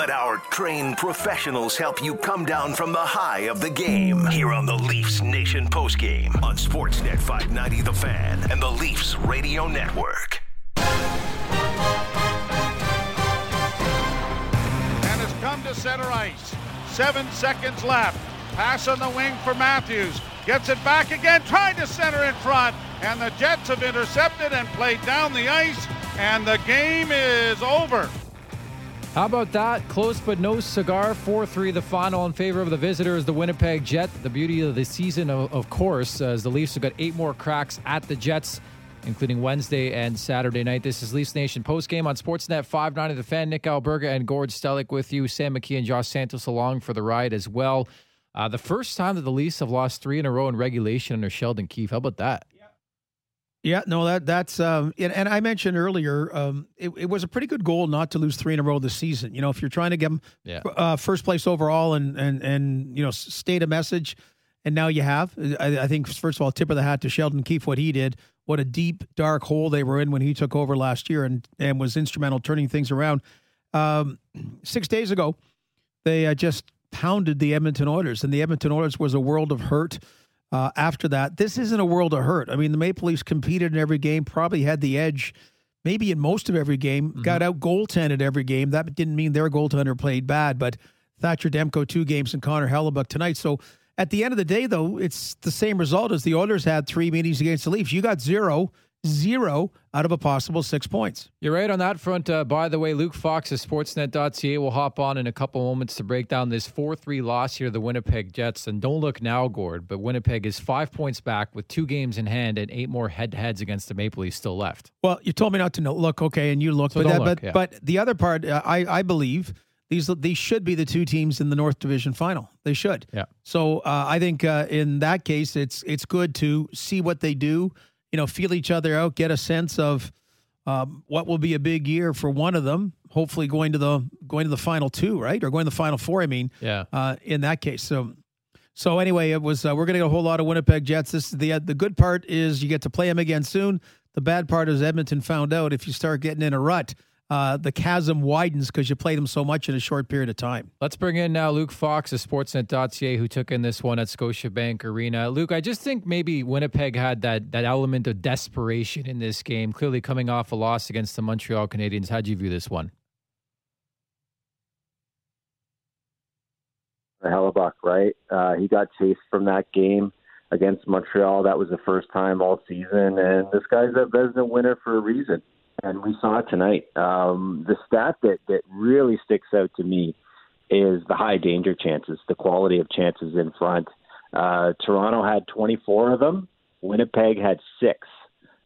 Let our trained professionals help you come down from the high of the game here on the Leafs Nation postgame on Sportsnet 590 The Fan and the Leafs Radio Network. And has come to center ice. Seven seconds left. Pass on the wing for Matthews. Gets it back again, trying to center in front. And the Jets have intercepted and played down the ice. And the game is over. How about that? Close but no cigar. 4 3 the final in favor of the visitors, the Winnipeg Jet. The beauty of the season, of, course, as the Leafs have got eight more cracks at the Jets, including Wednesday and Saturday night. This is Leafs Nation postgame on Sportsnet 590. The fan, Nick Alberga and Gord Stellick with you. Sam McKee and Josh Santos along for the ride as well. Uh, the first time that the Leafs have lost three in a row in regulation under Sheldon Keefe. How about that? Yeah, no, that that's um, and, and I mentioned earlier, um, it, it, was a pretty good goal not to lose three in a row this season. You know, if you're trying to get them yeah. uh, first place overall and and and you know state a message, and now you have. I, I, think first of all, tip of the hat to Sheldon Keefe what he did. What a deep dark hole they were in when he took over last year and and was instrumental turning things around. Um, six days ago, they uh, just pounded the Edmonton Oilers, and the Edmonton Oilers was a world of hurt uh, after that. This isn't a world of hurt. I mean, the Maple Leafs competed in every game, probably had the edge, maybe in most of every game, mm-hmm. got out goaltended every game. That didn't mean their goaltender played bad, but Thatcher Demko two games and Connor Hellebuyck tonight. So at the end of the day, though, it's the same result as the Oilers had three meetings against the Leafs. You got zero zero out of a possible six points. You're right on that front. Uh, by the way, Luke Fox of Sportsnet.ca will hop on in a couple moments to break down this 4 3 loss here, the Winnipeg Jets. And don't look now, Gord, but Winnipeg is five points back with two games in hand and eight more head to heads against the Maple Leafs still left. Well, you told me not to look, okay, and you look. So but, that, look, but, yeah. but the other part, uh, I, I believe. These, these should be the two teams in the North Division final. They should. Yeah. So uh, I think uh, in that case, it's it's good to see what they do you know, feel each other out, get a sense of um, what will be a big year for one of them. Hopefully, going to the going to the final two, right, or going to the final four. I mean, yeah. Uh, in that case, so so anyway, it was. Uh, we're going to get a whole lot of Winnipeg Jets. This is the uh, the good part is you get to play them again soon. The bad part is Edmonton found out if you start getting in a rut, uh, the chasm widens because you played them so much in a short period of time. Let's bring in now Luke Fox of Sportsnet.ca, who took in this one at Scotiabank Arena. Luke, I just think maybe Winnipeg had that that element of desperation in this game, clearly coming off a loss against the Montreal Canadiens. How'd you view this one? Hellebuyck, right? Uh, he got chased from that game against Montreal. That was the first time all season, and this guy's a Vezina winner for a reason and we saw it tonight. Um, the stat that that really sticks out to me is the high danger chances, the quality of chances in front. Uh, Toronto had 24 of them. Winnipeg had six.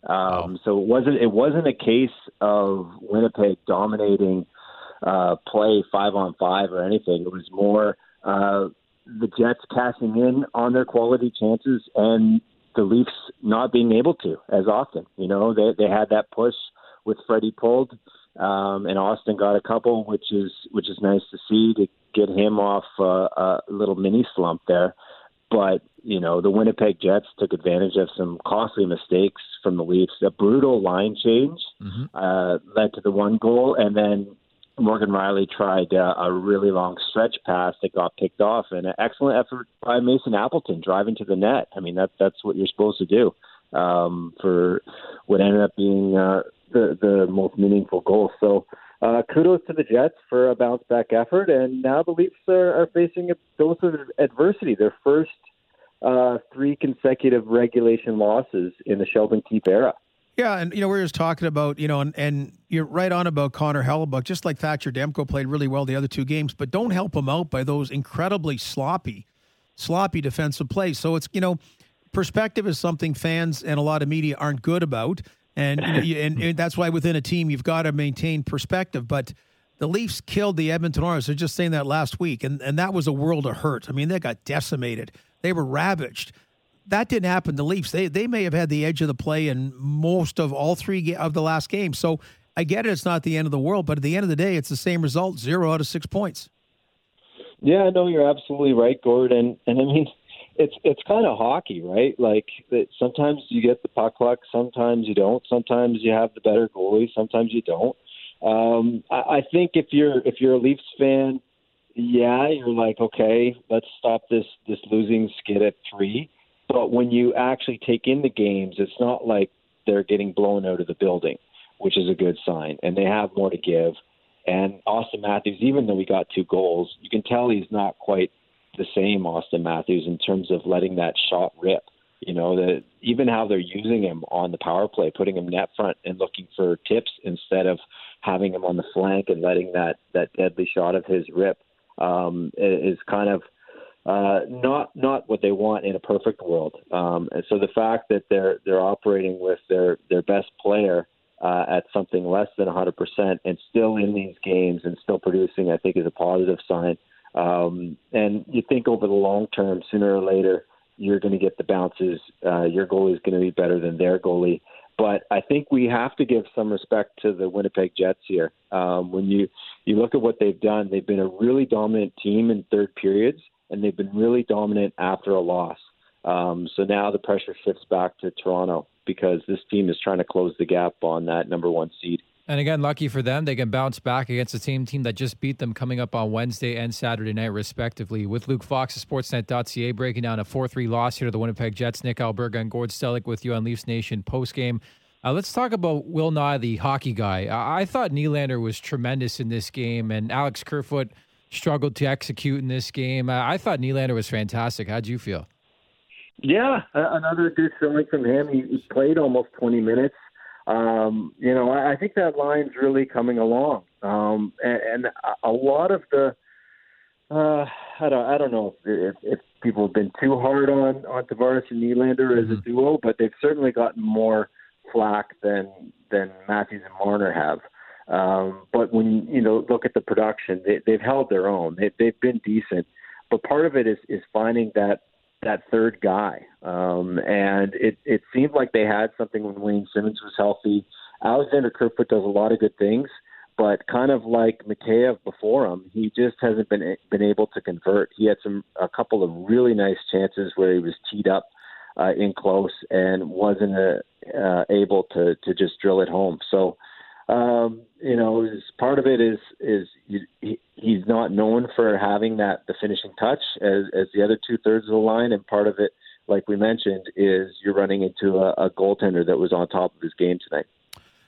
Um, wow. So it wasn't it wasn't a case of Winnipeg dominating uh, play five on five or anything. It was more uh, the Jets cashing in on their quality chances and the Leafs not being able to as often. You know, they they had that push with Freddie pulled, um, and Auston got a couple, which is which is nice to see to get him off uh, a little mini slump there. But you know the Winnipeg Jets took advantage of some costly mistakes from the Leafs. A brutal line change mm-hmm. uh, led to the one goal, and then Morgan Rielly tried uh, a really long stretch pass that got picked off, and an excellent effort by Mason Appleton driving to the net. I mean, that that's what you're supposed to do um, for what ended up being uh, the the most meaningful goal. So uh, kudos to the Jets for a bounce back effort, and now the Leafs are, are facing a dose of adversity. Their first uh, three consecutive regulation losses in the Sheldon Keefe era. Yeah, and you know we are just talking about you know, and, and you're right on about Connor Hellebuyck. Just like Thatcher Demko played really well the other two games, but don't help him out by those incredibly sloppy, sloppy defensive plays. So it's you know, perspective is something fans and a lot of media aren't good about. And, and, and that's why within a team you've got to maintain perspective. But the Leafs killed the Edmonton Oilers. They're just saying that last week, and and that was a world of hurt. I mean, they got decimated. They were ravaged. That didn't happen. The Leafs they they may have had the edge of the play in most of all three of the last games. So I get it. It's not the end of the world, but at the end of the day, it's the same result: zero out of six points. Yeah, no, you're absolutely right, Gordon. And I mean, it's it's kind of hockey, right? Like that sometimes you get the puck luck, sometimes you don't. Sometimes you have the better goalie, sometimes you don't. Um, I, I think if you're if you're a Leafs fan, yeah, you're like, okay, let's stop this this losing skid at three. But when you actually take in the games, it's not like they're getting blown out of the building, which is a good sign, and they have more to give. And Auston Matthews, even though he got two goals, you can tell he's not quite the same Auston Matthews in terms of letting that shot rip. You know, that even how they're using him on the power play, putting him net front and looking for tips instead of having him on the flank and letting that that deadly shot of his rip um, is kind of uh, not not what they want in a perfect world. Um, and so the fact that they're they're operating with their their best player uh, at something less than 100% and still in these games and still producing, I think, is a positive sign. Um, and you think over the long term, sooner or later, you're going to get the bounces. Uh, your goalie is going to be better than their goalie. But I think we have to give some respect to the Winnipeg Jets here. Um, when you you look at what they've done, they've been a really dominant team in third periods, and they've been really dominant after a loss. Um, so now the pressure shifts back to Toronto because this team is trying to close the gap on that number one seed. And again, lucky for them, they can bounce back against the same team that just beat them coming up on Wednesday and Saturday night, respectively. With Luke Fox of Sportsnet.ca breaking down a 4 3 loss here to the Winnipeg Jets, Nick Alberga and Gord Stellick with you on Leafs Nation postgame. Uh, let's talk about Will Nye, the hockey guy. I-, I thought Nylander was tremendous in this game, and Alex Kerfoot struggled to execute in this game. Uh, I thought Nylander was fantastic. How'd you feel? Yeah, another good showing from him. He, he played almost 20 minutes. Um, you know, I, I think that line's really coming along, um, and, and a lot of the. Uh, I don't. I don't know if, if people have been too hard on on Tavares and Nylander as a mm-hmm. duo, but they've certainly gotten more flack than than Matthews and Marner have. Um, but when you know look at the production, they, they've held their own. They, they've been decent, but part of it is is finding that that third guy. Um, and it, it seemed like they had something when Wayne Simmonds was healthy. Alexander Kerfoot does a lot of good things, but kind of like Mikheyev before him, he just hasn't been been able to convert. He had some a couple of really nice chances where he was teed up uh, in close and wasn't uh, uh, able to to just drill it home. So um, you know, part of it is is he, he's not known for having that the finishing touch as as the other two thirds of the line, and part of it, like we mentioned, is you're running into a, a goaltender that was on top of his game tonight.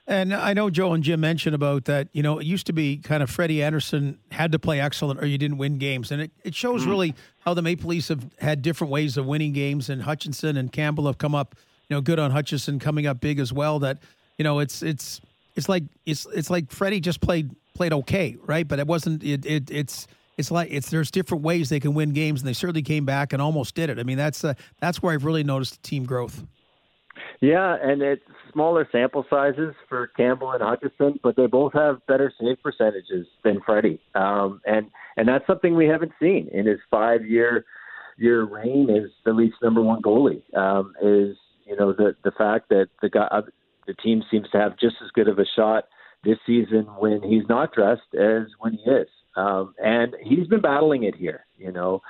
And I know Joe and Jim mentioned about that. You know, it used to be kind of Freddie Andersen had to play excellent or you didn't win games. And it, it shows mm-hmm. really how the Maple Leafs have had different ways of winning games. And Hutchinson and Campbell have come up, you know, good on Hutchinson coming up big as well. That, you know, it's, it's, it's like it's it's like Freddie just played played okay, right? But it wasn't. It, it it's it's like it's there's different ways they can win games, and they certainly came back and almost did it. I mean, that's uh, that's where I've really noticed team growth. Yeah, and it's smaller sample sizes for Campbell and Hutchinson, but they both have better save percentages than Freddie, um, and and that's something we haven't seen in his five year year reign as the Leafs' number one goalie. Um, is you know the the fact that the guy the team seems to have just as good of a shot this season when he's not dressed as when he is. Um, and he's been battling it here. You know,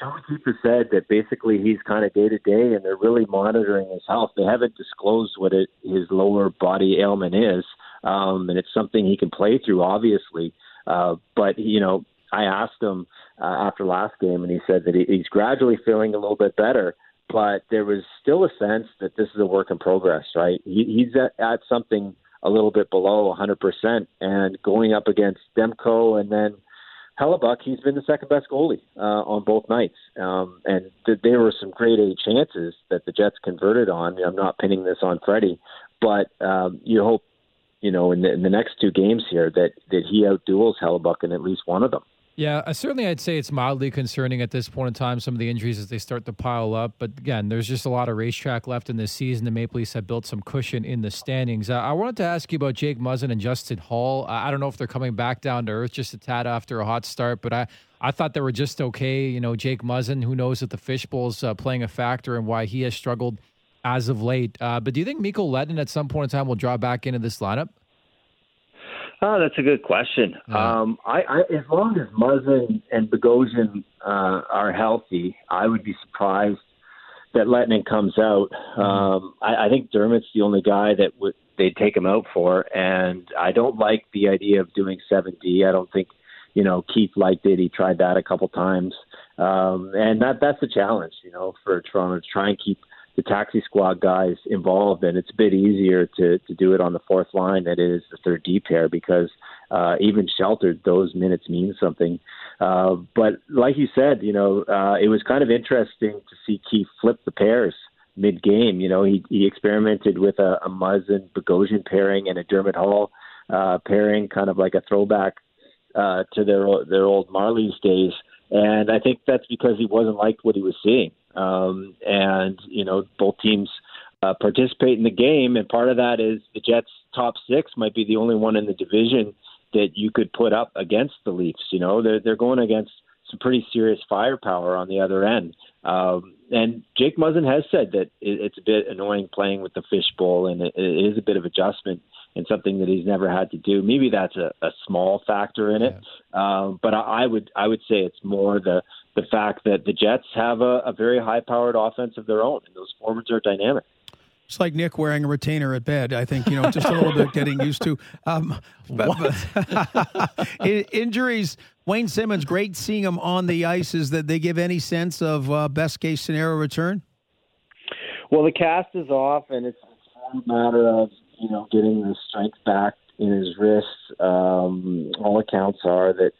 Sheldon Keefe said that basically he's kind of day to day, and they're really monitoring his health. They haven't disclosed what it, his lower body ailment is, um, and it's something he can play through, obviously. Uh, but you know, I asked him uh, after last game, and he said that he, he's gradually feeling a little bit better but there was still a sense that this is a work in progress, right? He, he's at, at something a little bit below 100%, and going up against Demko and then Hellebuyck, he's been the second best goalie uh, on both nights. Um, and th- there were some great A chances that the Jets converted on. I'm not pinning this on Freddie, but um, you hope, you know, in the, in the next two games here that, that he outduels Hellebuyck in at least one of them. Yeah, uh, certainly I'd say it's mildly concerning at this point in time, some of the injuries as they start to pile up. But again, there's just a lot of racetrack left in this season. The Maple Leafs have built some cushion in the standings. Uh, I wanted to ask you about Jake Muzzin and Justin Holl. I don't know if they're coming back down to earth just a tad after a hot start, but I, I thought they were just okay. You know, Jake Muzzin, who knows if the fishbowl's uh, playing a factor and why he has struggled as of late. Uh, but do you think Mikko Lehtonen at some point in time will draw back into this lineup? Oh, that's a good question. Yeah. Um, I, I, as long as Muzzin and Bogosian uh, are healthy, I would be surprised that Lehtonen comes out. Mm-hmm. Um, I, I think Dermott's the only guy that would they'd take him out for. And I don't like the idea of doing 7D. I don't think you know Keefe liked it. He tried that a couple times, um, and that that's the challenge, you know, for Toronto to try and keep the taxi squad guys involved, and it's a bit easier to to do it on the fourth line than it is the third D pair because uh, even sheltered, those minutes mean something. Uh, but like you said, you know, uh, it was kind of interesting to see Keefe flip the pairs mid game. You know, he he experimented with a, a Muzz and Bogosian pairing and a Dermott Holl uh, pairing, kind of like a throwback uh, to their their old Marlies days. And I think that's because he wasn't liked what he was seeing. Um, and you know, both teams uh, participate in the game, and part of that is the Jets' top six might be the only one in the division that you could put up against the Leafs. You know, they're they're going against some pretty serious firepower on the other end. Um, and Jake Muzzin has said that it, it's a bit annoying playing with the fishbowl, and it, it is a bit of adjustment and something that he's never had to do. Maybe that's a, a small factor in it, yeah. um, but I, I would I would say it's more the the fact that the Jets have a, a very high powered offense of their own, and those forwards are dynamic. It's like Nick wearing a retainer at bed. I think you know, just a little bit getting used to. Um, but, but injuries. Wayne Simmonds, great seeing him on the ice. Is that they give any sense of uh, best case scenario return? Well, the cast is off, and it's, it's a matter of you know, getting the strength back in his wrists. Um, all accounts are that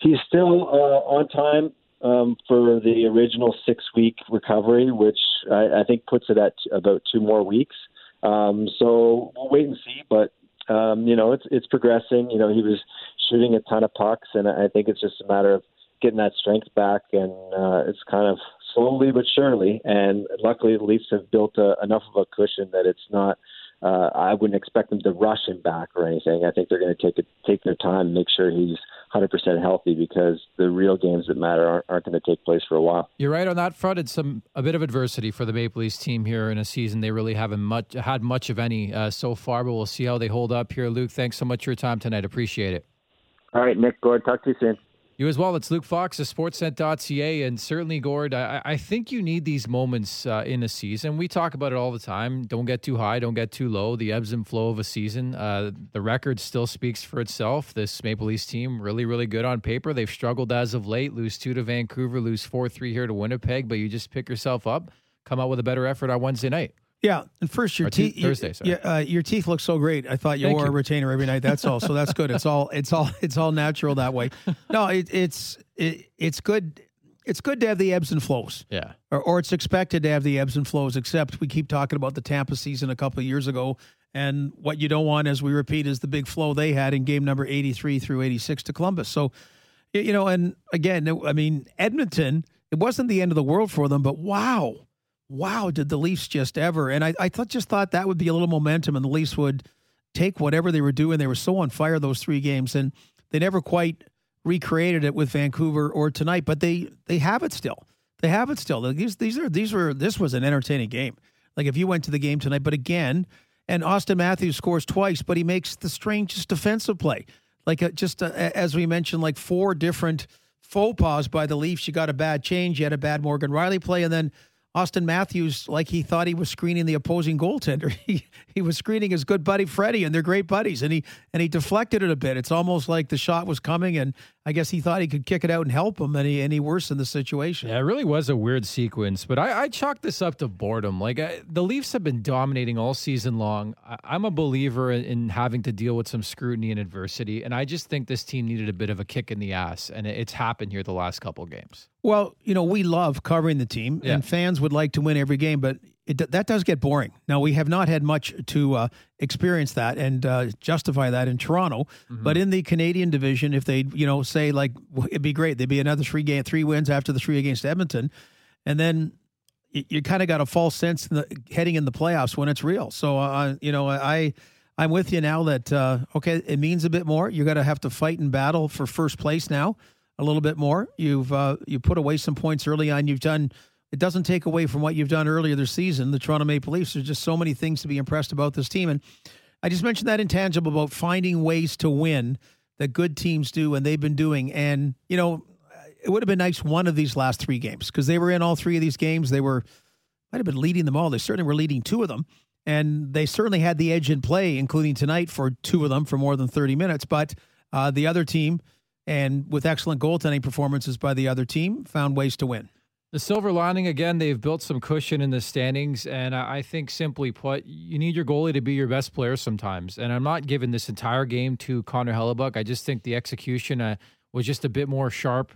he's still uh, on time um, for the original six week recovery, which I, I think puts it at about two more weeks. Um, so we'll wait and see, but um, you know, it's it's progressing. You know, he was shooting a ton of pucks, and I think it's just a matter of getting that strength back, and uh, it's kind of slowly but surely. And luckily, the Leafs have built a, enough of a cushion that it's not uh, I wouldn't expect them to rush him back or anything. I think they're going to take it, take their time, and make sure he's 100% healthy because the real games that matter aren't, aren't going to take place for a while. You're right on that front. It's some a bit of adversity for the Maple Leafs team here in a season they really haven't much had much of any uh, so far, but we'll see how they hold up here. Luke, thanks so much for your time tonight. Appreciate it. All right, Nick. Gord, talk to you soon. You as well. It's Luke Fox of Sportsnet.ca. And certainly, Gord, I, I think you need these moments uh, in a season. We talk about it all the time. Don't get too high, don't get too low. The ebbs and flow of a season. Uh, the record still speaks for itself. This Maple Leafs team, really, really good on paper. They've struggled as of late. Lose two to Vancouver, lose 4 3 here to Winnipeg, but you just pick yourself up, come out with a better effort on Wednesday night. Yeah, and first your teeth. Thursday, sorry. Yeah, uh, your teeth look so great. I thought you Thank wore you. a retainer every night. That's all. So that's good. It's all. It's all. It's all natural that way. No, it, it's it, it's good. It's good to have the ebbs and flows. Yeah. Or, or it's expected to have the ebbs and flows. Except we keep talking about the Tampa season a couple of years ago, and what you don't want, as we repeat, is the big flow they had in game number eighty three through eighty six to Columbus. So, you know, and again, I mean, Edmonton. It wasn't the end of the world for them, but wow wow, did the Leafs just ever? And I, I thought, just thought that would be a little momentum, and the Leafs would take whatever they were doing. They were so on fire those three games, and they never quite recreated it with Vancouver or tonight. But they they have it still. They have it still. These these are these were this was an entertaining game. Like if you went to the game tonight, but again, and Auston Matthews scores twice, but he makes the strangest defensive play. Like uh, just uh, as we mentioned, like four different faux pas by the Leafs. You got a bad change, you had a bad Morgan Rielly play, and then Auston Matthews like he thought he was screening the opposing goaltender. He he was screening his good buddy Freddie, and they're great buddies. And he and he deflected it a bit. It's almost like the shot was coming, and I guess he thought he could kick it out and help him, and he and he worsened the situation. Yeah, it really was a weird sequence. But I, I chalk this up to boredom. Like I, the Leafs have been dominating all season long. I, am a believer in, in, having to deal with some scrutiny and adversity, and I just think this team needed a bit of a kick in the ass, and it, it's happened here the last couple games. Well, you know, we love covering the team, yeah. and fans would like to win every game, but it, that does get boring. Now we have not had much to uh, experience that and uh, justify that in Toronto, mm-hmm. but in the Canadian division, if they you know say like it'd be great, there'd be another three game three wins after the three against Edmonton, and then you, you kind of got a false sense in the, heading in the playoffs when it's real. So uh, you know I. I'm with you now that uh, okay, it means a bit more. You're to have to fight and battle for first place now a little bit more. You've uh, you put away some points early on. You've done it doesn't take away from what you've done earlier this season. The Toronto Maple Leafs. There's just so many things to be impressed about this team, and I just mentioned that intangible about finding ways to win that good teams do, and they've been doing. And you know, it would have been nice one of these last three games because they were in all three of these games. They were might have been leading them all. They certainly were leading two of them. and they certainly had the edge in play, including tonight for two of them for more than 30 minutes. But uh, the other team, and with excellent goaltending performances by the other team, found ways to win. The silver lining again, they've built some cushion in the standings, and I think simply put, you need your goalie to be your best player sometimes. And I'm not giving this entire game to Connor Hellebuyck. I just think the execution uh, was just a bit more sharp,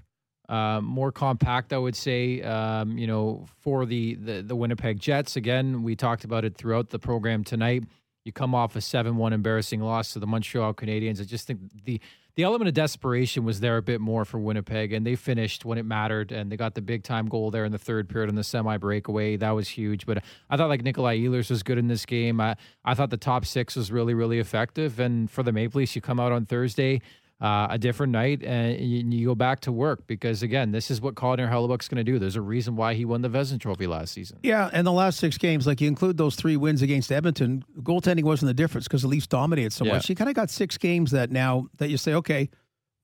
uh, more compact. I would say, um, you know, for the, the the Winnipeg Jets. Again, we talked about it throughout the program tonight. You come off a seven-one embarrassing loss to the Montreal Canadiens. I just think the the element of desperation was there a bit more for Winnipeg, and they finished when it mattered, and they got the big time goal there in the third period on the semi breakaway. That was huge. But I thought like Nikolai Ehlers was good in this game. I, I thought the top six was really, really effective. And for the Maple Leafs, you come out on Thursday uh, a different night and you, you, go back to work because again, this is what Connor Hellebuyck's going to do. There's a reason why he won the Vezina Trophy last season. Yeah, and the last six games, like you include those three wins against Edmonton, goaltending wasn't the difference because the Leafs dominated so yeah. much. You kind of got six games that now that you say, okay,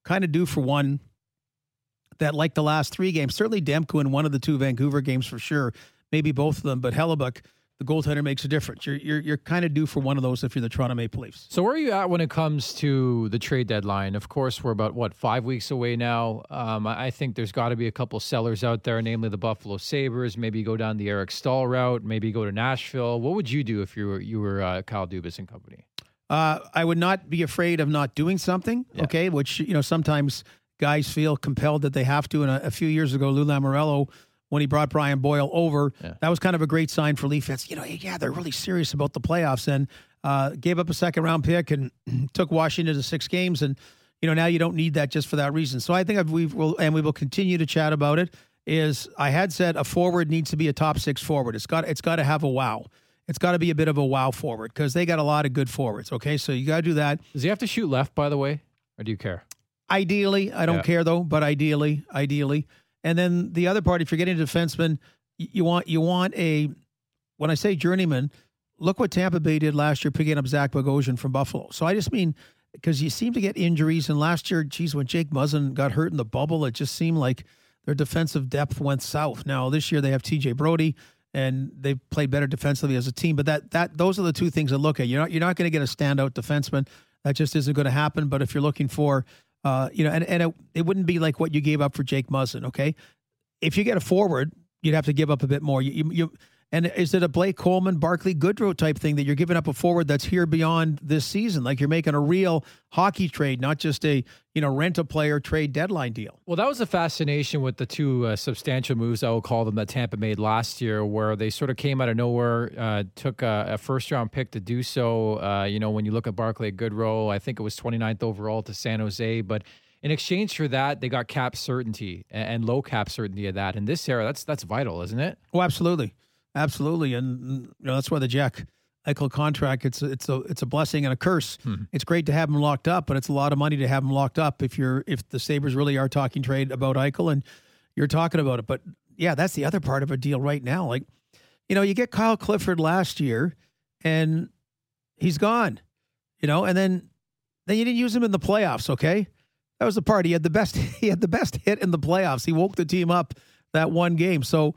kind of due for one. That like the last three games, certainly Demko in one of the two Vancouver games for sure, maybe both of them, but Hellebuyck the goaltender makes a difference. You're you're you're kind of due for one of those if you're the Toronto Maple Leafs. So where are you at when it comes to the trade deadline? Of course, we're about what five weeks away now. Um, I think there's got to be a couple sellers out there, namely the Buffalo Sabres. Maybe go down the Eric Staal route. Maybe go to Nashville. What would you do if you were you were uh, Kyle Dubas and company? Uh, I would not be afraid of not doing something. Yeah. Okay, which you know sometimes guys feel compelled that they have to. And a, a few years ago, Lou Lamoriello when he brought Brian Boyle over. Yeah. That was kind of a great sign for Leaf fans. You know, yeah, they're really serious about the playoffs and uh, gave up a second round pick and took Washington to six games. And, you know, now you don't need that just for that reason. So I think we will, and we will continue to chat about it. Is I had said a forward needs to be a top six forward. It's got it's got to have a wow. It's got to be a bit of a wow forward because they got a lot of good forwards. Okay, so you got to do that. Does he have to shoot left, by the way, or do you care? Ideally, I don't yeah. care though. But ideally, ideally, and then the other part, if you're getting a defenseman, you want you want a when I say journeyman, look what Tampa Bay did last year, picking up Zach Bogosian from Buffalo. So I just mean because you seem to get injuries, and last year, geez, when Jake Muzzin got hurt in the bubble, it just seemed like their defensive depth went south. Now this year they have T.J. Brodie, and they've played better defensively as a team. But that that those are the two things to look at. You're not you're not going to get a standout defenseman. That just isn't going to happen. But if you're looking for uh, you know, and, and it, it wouldn't be like what you gave up for Jake Muzzin, okay? If you get a forward, you'd have to give up a bit more. You, you, you and is it a Blake Coleman, Barclay Goodrow type thing that you're giving up a forward that's here beyond this season? Like you're making a real hockey trade, not just a you know rent a player trade deadline deal. Well, that was a fascination with the two uh, substantial moves I will call them that Tampa made last year, where they sort of came out of nowhere, uh, took a, a, first round pick to do so. Uh, you know, when you look at Barclay Goodrow, I think it was 29th overall to San Jose, but in exchange for that, they got cap certainty and low cap certainty of that. In this era, that's that's vital, isn't it? Oh, absolutely. Absolutely, and you know that's why the Jack Eichel contract it's it's a it's a blessing and a curse. Hmm. It's great to have him locked up, but it's a lot of money to have him locked up if you're if the Sabres really are talking trade about Eichel and you're talking about it. But yeah, that's the other part of a deal right now. Like, you know, you get Kyle Clifford last year and he's gone. You know, and then then you didn't use him in the playoffs, okay? That was the part. He had the best he had the best hit in the playoffs. He woke the team up that one game. So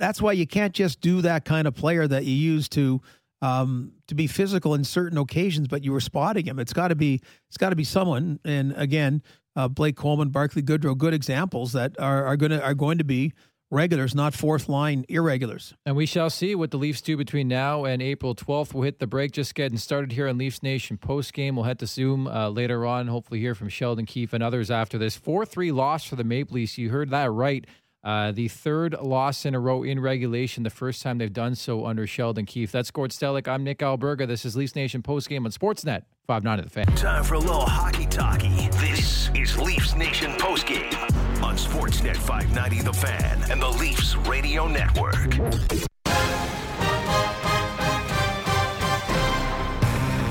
that's why you can't just do that kind of player that you use to um, to be physical in certain occasions, but you were spotting him. It's got to be it's got to be someone. And again, uh, Blake Coleman, Barclay Goodrow, good examples that are are going to are going to be regulars, not fourth line irregulars. And we shall see what the Leafs do between now and April 12th. We'll hit the break just getting started here on Leafs Nation post game. We'll head to Zoom uh, later on, hopefully hear from Sheldon Keefe and others after this 4 3 loss for the Maple Leafs. You heard that right. Uh, the third loss in a row in regulation, the first time they've done so under Sheldon Keefe. That's Gord Stellick. I'm Nick Alberga. This is Leafs Nation postgame on Sportsnet 5 9 of the fan. Time for a little hockey talkie. This is Leafs Nation postgame on Sportsnet 590 The Fan and the Leafs Radio Network.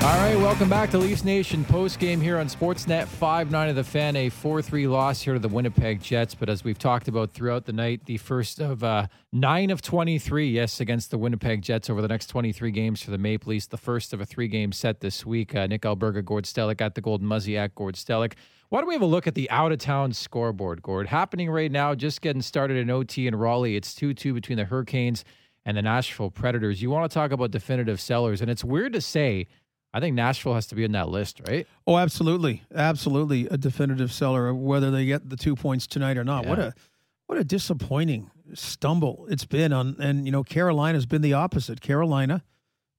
All right, welcome back to Leafs Nation post game here on Sportsnet 5 9 of the fan. A 4 3 loss here to the Winnipeg Jets. But as we've talked about throughout the night, the first of uh, 9 of 23, yes, against the Winnipeg Jets over the next 23 games for the Maple Leafs. The first of a three game set this week. Uh, Nick Alberga, Gord Stellick at the Golden Muzzy at Gord Stellick. Why don't we have a look at the out of town scoreboard, Gord? Happening right now, just getting started in OT in Raleigh. It's 2 2 between the Hurricanes and the Nashville Predators. You want to talk about definitive sellers, and it's weird to say. I think Nashville has to be in that list, right? Oh, absolutely, absolutely, a definitive seller. Whether they get the two points tonight or not, yeah. what a what a disappointing stumble it's been on. And you know, Carolina's been the opposite. Carolina,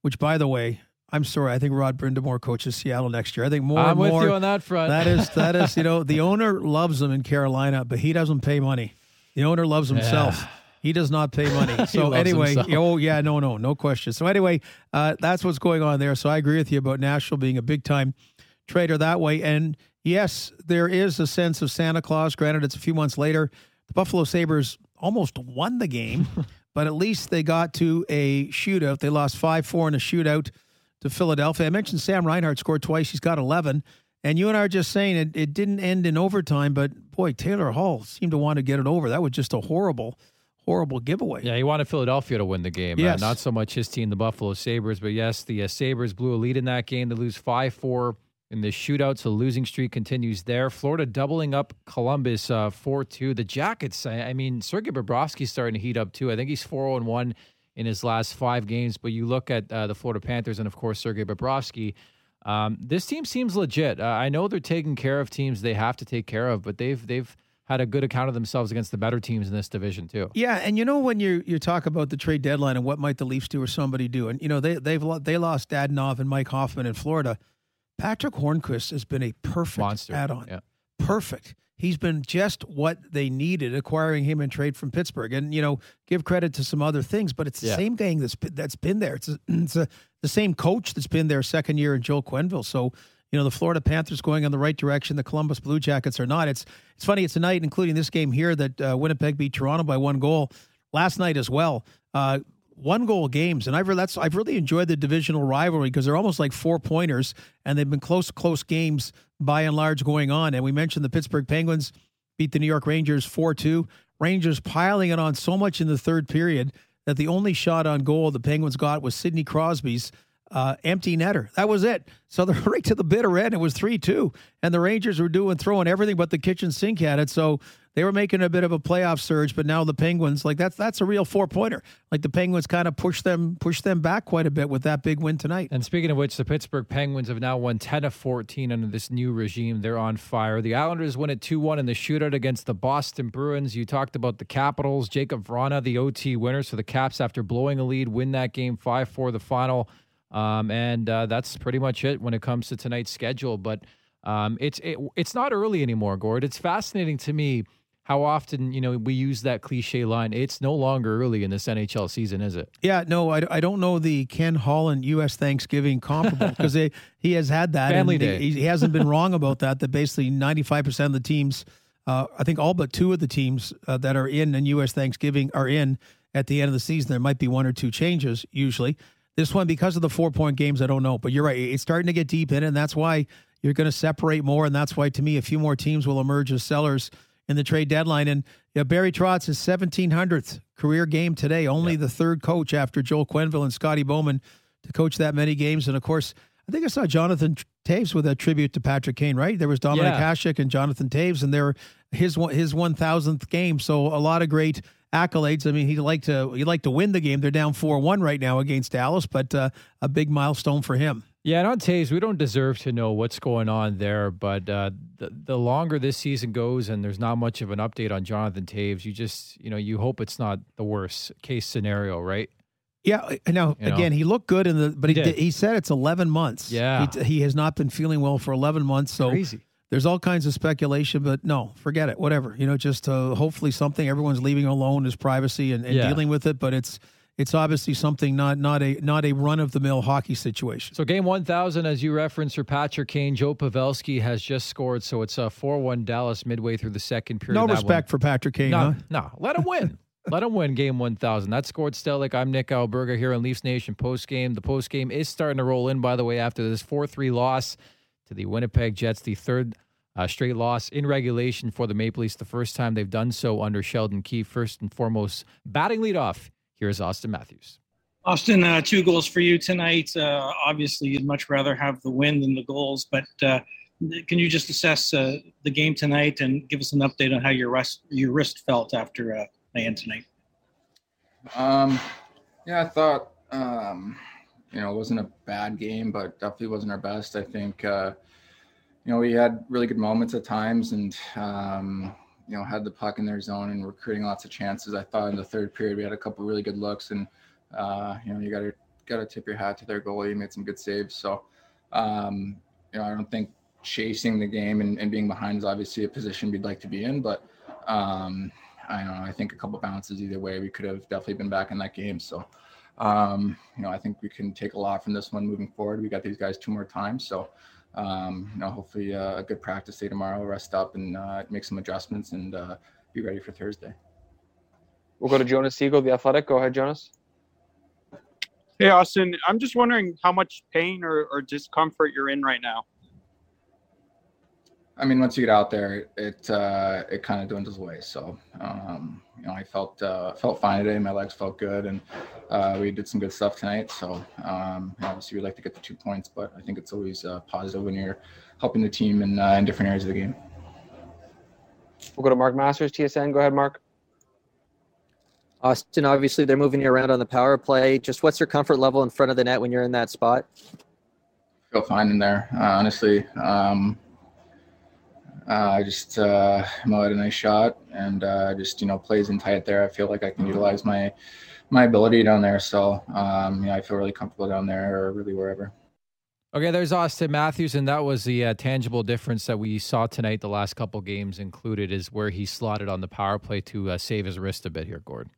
which by the way, I'm sorry. I think Rod Brind'Amour coaches Seattle next year. I think more I'm and more. with you on that front. That is that is you know the owner loves them in Carolina, but he doesn't pay money. The owner loves himself. Yeah. He does not pay money. So anyway, himself. oh yeah, no, no, no question. So anyway, uh, that's what's going on there. So I agree with you about Nashville being a big time trader that way. And yes, there is a sense of Santa Claus. Granted, it's a few months later. The Buffalo Sabres almost won the game, but at least they got to a shootout. They lost five four in a shootout to Philadelphia. I mentioned Sam Reinhart scored twice. He's got 11. And you and I are just saying it, it didn't end in overtime, but boy, Taylor Hall seemed to want to get it over. That was just a horrible, horrible giveaway. Yeah, he wanted Philadelphia to win the game. Uh, yes. Uh, not so much his team, the Buffalo Sabres, but yes, the uh, Sabres blew a lead in that game to lose 5 4 in the shootout. So losing streak continues there. Florida doubling up Columbus uh, 4 uh, 2. The Jackets, I, I mean, Sergei Bobrovsky's starting to heat up too. I think he's 4 1 in his last five games. But you look at uh, the Florida Panthers and, of course, Sergei Bobrovsky. Um, this team seems legit. Uh, I know they're taking care of teams they have to take care of, but they've they've had a good account of themselves against the better teams in this division too. Yeah, and you know when you you talk about the trade deadline and what might the Leafs do or somebody do, and you know they they've they lost Dadonov and Mike Hoffman in Florida. Patric Hornqvist has been a perfect Monster. add-on. Yeah. Perfect he's been just what they needed acquiring him in trade from Pittsburgh. And you know, give credit to some other things, but it's the yeah. same gang that's that's been there. It's a, it's a, the same coach that's been there second year in Joe Quenneville. So you know, the Florida Panthers going in the right direction. The Columbus Blue Jackets are not. It's it's funny. It's a night, including this game here, that uh, Winnipeg beat Toronto by one goal last night as well. Uh, one goal games, and I've that's I've really enjoyed the divisional rivalry because they're almost like four pointers, and they've been close close games by and large going on. And we mentioned the Pittsburgh Penguins beat the New York Rangers four two. Rangers piling it on so much in the third period that the only shot on goal the Penguins got was Sidney Crosby's uh, empty netter. That was it. So they're right to the bitter end. It was 3 2. And the Rangers were doing, throwing everything but the kitchen sink at it. So they were making a bit of a playoff surge, but now the Penguins, like that's that's a real four pointer. Like the Penguins kind of pushed them pushed them back quite a bit with that big win tonight. And speaking of which, the Pittsburgh Penguins have now won ten of fourteen under this new regime. They're on fire. The Islanders win it two one in the shootout against the Boston Bruins. You talked about the Capitals. Jakub Vrana, the OT winner. So the Caps, after blowing a lead, win that game five four the final. Um, and uh, that's pretty much it when it comes to tonight's schedule. But um, it's it, it's not early anymore, Gord. It's fascinating to me how often you know we use that cliche line. It's no longer early in this NHL season, is it? Yeah, no, I, I don't know the Ken Holland U.S. Thanksgiving comparable because he has had that family day. He, he hasn't been wrong about that. That basically ninety five percent of the teams, uh, I think all but two of the teams uh, that are in and U.S. Thanksgiving are in at the end of the season. There might be one or two changes usually. This one, because of the four point games, I don't know. But you're right. It's starting to get deep in, and that's why you're going to separate more. And that's why, to me, a few more teams will emerge as sellers in the trade deadline. And you know, Barry Trotz, his 1700th career game today, only the third coach after Joel Quenneville and Scotty Bowman to coach that many games. And of course, I think I saw Jonathan Toews with a tribute to Patrick Kane, right? There was Dominik yeah. Hasek and Jonathan Toews, and they're his his 1000th game. So a lot of great accolades. I mean, he'd like to he'd like to win the game. They're down four one right now against Dallas, but uh, a big milestone for him. Yeah, and on Toews, we don't deserve to know what's going on there, but uh, the the longer this season goes, and there's not much of an update on Jonathan Toews, you just you know you hope it's not the worst case scenario, right? Yeah, now you again, know? he looked good in the, but he he, he said it's 11 months. Yeah, he, he, has not been feeling well for 11 months. So crazy there's all kinds of speculation, but no, forget it. Whatever, you know, just uh, hopefully something everyone's leaving alone is privacy and, and yeah. dealing with it. But it's it's obviously something not not a not a run of the mill hockey situation. So game one thousand, as you referenced, for Patrick Kane, Joe Pavelski has just scored. So it's a four one Dallas midway through the second period. No respect one. for Patrick Kane. No, huh? no, let him win. Let him win game 1000. That scored Stellick. I'm Nick Alberga here on Leafs Nation post game. The post game is starting to roll in, by the way, after this 4 3 loss to the Winnipeg Jets, the third a straight loss in regulation for the Maple Leafs, the first time they've done so under Sheldon Keefe. First and foremost, batting leadoff. Here's Auston Matthews. Auston, uh, two goals for you tonight. Uh, obviously, you'd much rather have the win than the goals, but uh, can you just assess uh, the game tonight and give us an update on how your wrist, your wrist felt after uh, playing tonight? Um, Yeah, I thought um, you know it wasn't a bad game, but definitely wasn't our best. I think uh, you know we had really good moments at times, and um, you know had the puck in their zone and were creating lots of chances. I thought in the third period we had a couple really good looks, and uh, you know you got to got to tip your hat to their goalie. He made some good saves. So um, you know I don't think chasing the game and, and, being behind is obviously a position we'd like to be in, but um, I don't know. I think a couple bounces either way, we could have definitely been back in that game. So, um, you know, I think we can take a lot from this one moving forward. We got these guys two more times, so um, you know, hopefully uh, a good practice day tomorrow, rest up and uh, make some adjustments and uh, be ready for Thursday. We'll go to Jonas Siegel, the Athletic. Go ahead, Jonas. Hey, Auston. I'm just wondering how much pain or, or discomfort you're in right now. I mean, once you get out there, it uh, it kind of dwindles away. So, um, you know, I felt uh, felt fine today. My legs felt good, and uh, we did some good stuff tonight. So, um, obviously, we'd like to get the two points, but I think it's always uh, positive when you're helping the team in uh, in different areas of the game. We'll go to Mark Masters, TSN. Go ahead, Mark. Auston, obviously, they're moving you around on the power play. Just what's your comfort level in front of the net when you're in that spot? Feel fine in there, uh, honestly. Um, I just uh, Mo had a nice shot and uh, just you know plays in tight there. I feel like I can utilize my my ability down there. So um, I feel really comfortable down there or really wherever. Okay, there's Auston Matthews, and that was the uh, tangible difference that we saw tonight. The last couple games included is where he slotted on the power play to uh, save his wrist a bit here, Gord.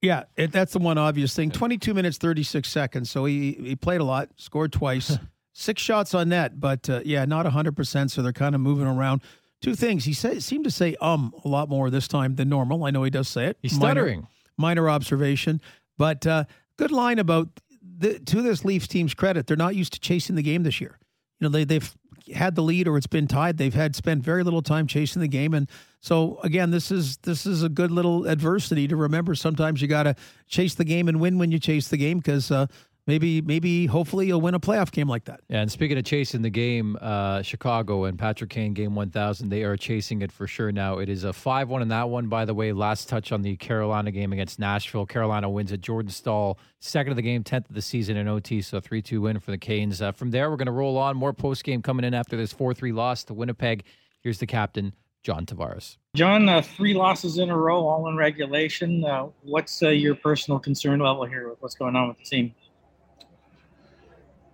Yeah, it, that's the one obvious thing. 22 minutes 36 seconds, so he he played a lot, scored twice. Six shots on net, but uh, yeah, not 100%. So they're kind of moving around. Two things. He say, seemed to say um a lot more this time than normal. I know he does say it. He's stuttering. Minor, minor observation. But uh, good line about the, to this Leafs team's credit. They're not used to chasing the game this year. You know, they, they've had the lead or it's been tied. They've had spent very little time chasing the game. And so again, this is this is a good little adversity to remember. Sometimes you got to chase the game and win when you chase the game because uh, maybe maybe hopefully you'll win a playoff game like that. Yeah, and speaking of chasing the game, uh, Chicago and Patrick Kane game 1000, they are chasing it for sure now. It is a 5-1 in that one by the way. Last touch on the Carolina game against Nashville. Carolina wins it. Jordan Staal, second of the game, 10th of the season in OT, so 3-2 win for the Canes. Uh, from there, we're going to roll on more post game coming in after this 4-3 loss to Winnipeg. Here's the captain, John Tavares. John, uh, three losses in a row, all in regulation. Uh, what's uh, your personal concern level here with what's going on with the team?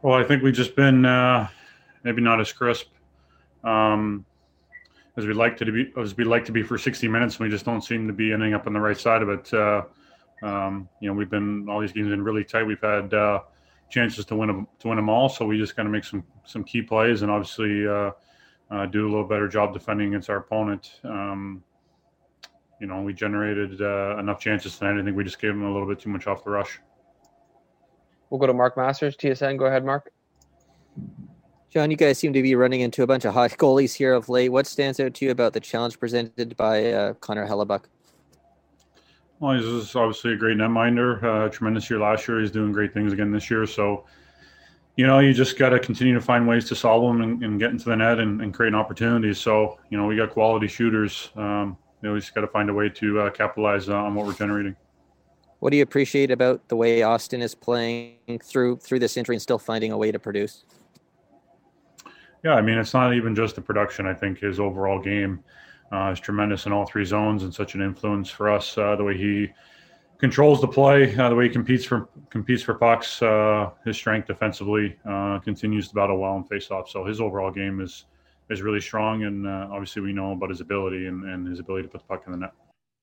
Well, I think we've just been uh, maybe not as crisp um, as we'd like to be as we'd like to be for 60 minutes. And we just don't seem to be ending up on the right side of it. Uh, um, you know, we've been all these games been really tight. We've had uh, chances to win them to win them all. So we just got to make some some key plays and obviously uh, uh, do a little better job defending against our opponent. Um, you know, we generated uh, enough chances tonight. I think we just gave them a little bit too much off the rush. We'll go to Mark Masters, TSN. Go ahead, Mark. John, you guys seem to be running into a bunch of hot goalies here of late. What stands out to you about the challenge presented by uh, Connor Hellebuyck? Well, he's obviously a great netminder. Uh, tremendous year last year. He's doing great things again this year. So, you know, you just got to continue to find ways to solve them and, and get into the net and, and, create opportunities. So, you know, we got quality shooters. Um, you know, we just got to find a way to uh, capitalize on what we're generating. What do you appreciate about the way Auston is playing through through this injury and still finding a way to produce? Yeah, I mean, it's not even just the production. I think his overall game uh, is tremendous in all three zones and such an influence for us. Uh, the way he controls the play, uh, the way he competes for competes for pucks, uh, his strength defensively uh, continues to battle well in faceoff. So his overall game is is really strong, and uh, obviously we know about his ability and, and his ability to put the puck in the net.